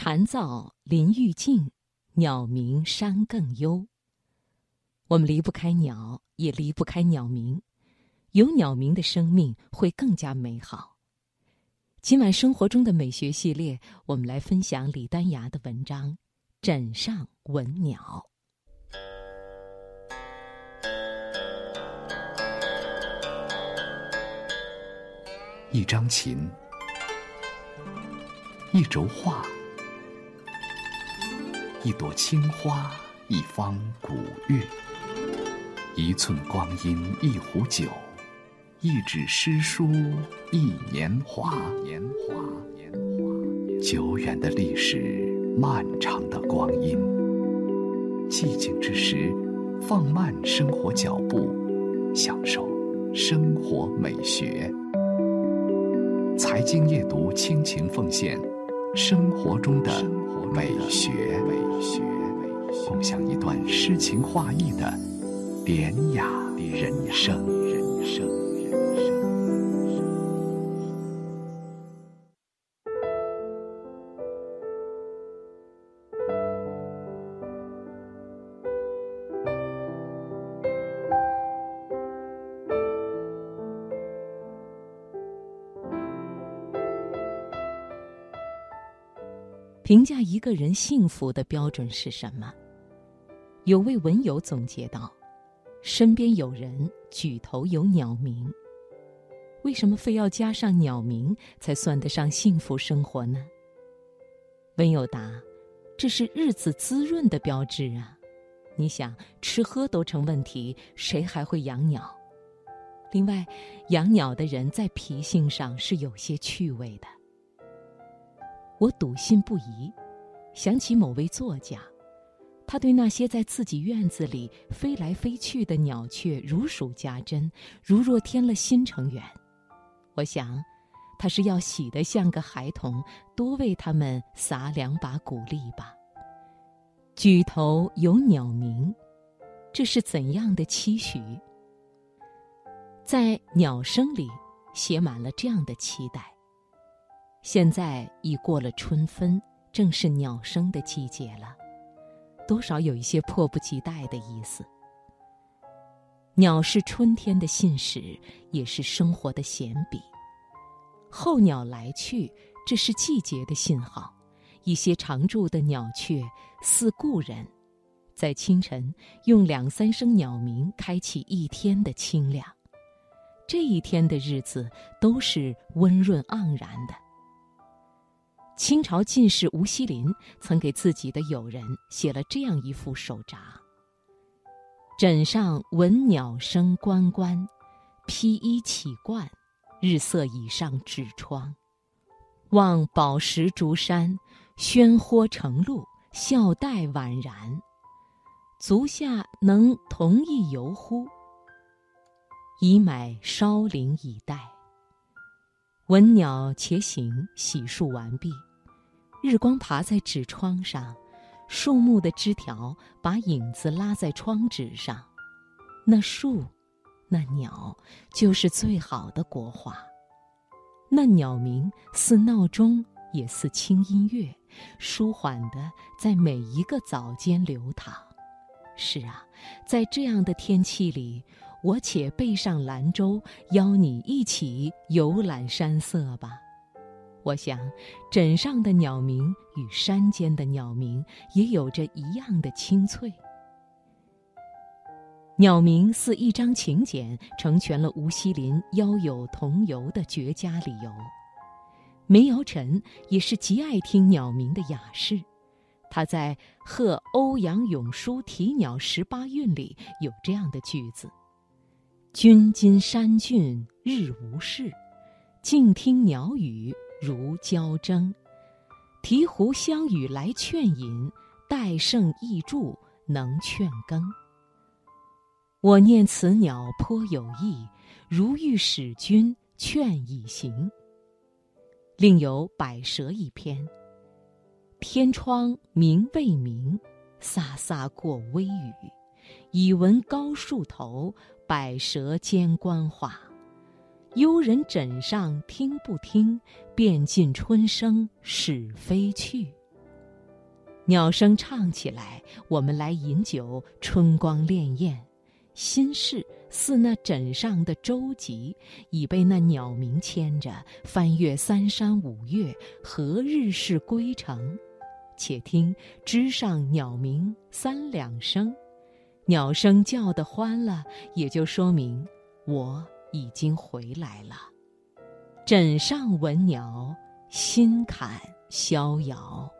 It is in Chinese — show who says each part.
Speaker 1: 蝉噪林愈静，鸟鸣山更幽。我们离不开鸟，也离不开鸟鸣。有鸟鸣的生命会更加美好。今晚生活中的美学系列，我们来分享李丹芽的文章《枕上闻鸟》。
Speaker 2: 一张琴，一轴画，一朵青花，一方古月，一寸光阴，一壶酒，一纸诗书，一年华。年华，年华，久远的历史，漫长的光阴。寂静之时，放慢生活脚步，享受生活美学。财经夜读倾情奉献生活中的美学，共享一段诗情画意的典雅的人生人生。
Speaker 1: 评价一个人幸福的标准是什么？有位文友总结道：“身边有人举头有鸟鸣。”为什么非要加上鸟鸣才算得上幸福生活呢？文友答：“这是日子滋润的标志啊！你想吃喝都成问题，谁还会养鸟？另外，养鸟的人在脾性上是有些趣味的。”我笃信不疑，想起某位作家，他对那些在自己院子里飞来飞去的鸟雀如数家珍，如若添了新成员。我想，他是要喜得像个孩童，多为他们撒两把鼓励吧。举头有鸟鸣，这是怎样的期许？在鸟声里，写满了这样的期待。现在已过了春分，正是鸟声的季节了，多少有一些迫不及待的意思。鸟是春天的信使，也是生活的闲笔。候鸟来去，这是季节的信号。一些常驻的鸟雀似故人，在清晨用两三声鸟鸣开启一天的清亮。这一天的日子都是温润盎然的。清朝进士吴锡麟曾给自己的友人写了这样一副手札：“枕上闻鸟声关关，披衣起冠，日色已上纸窗。望宝石竹山，喧豁成路，笑带宛然。足下能同意游乎？已买烧铃以待。闻鸟且醒，洗漱完毕。”日光爬在纸窗上，树木的枝条把影子拉在窗纸上。那树，那鸟，就是最好的国画。那鸟鸣似闹钟，也似轻音乐，舒缓的在每一个早间流淌。是啊，在这样的天气里，我且背上兰舟，邀你一起游览山色吧。我想，枕上的鸟鸣与山间的鸟鸣也有着一样的清脆。鸟鸣似一张请柬，成全了吴锡麟邀友同游的绝佳理由。梅尧臣也是极爱听鸟鸣的雅士，他在《贺欧阳永书题鸟十八韵》里有这样的句子：“君今山峻日无事，静听鸟语。”如交征，醍醐相与来劝饮，待胜易助能劝耕。我念此鸟颇有意，如欲使君劝以行。另有百舌一篇，天窗明未明，飒飒过微雨，已闻高树头，百舌间官话。幽人枕上听不听？便尽春声始飞去。鸟声唱起来，我们来饮酒，春光潋滟。心事似那枕上的舟楫，已被那鸟鸣牵着，翻越三山五岳，何日是归程？且听枝上鸟鸣三两声，鸟声叫得欢了，也就说明我已经回来了。枕上闻鸟，心坎逍遥。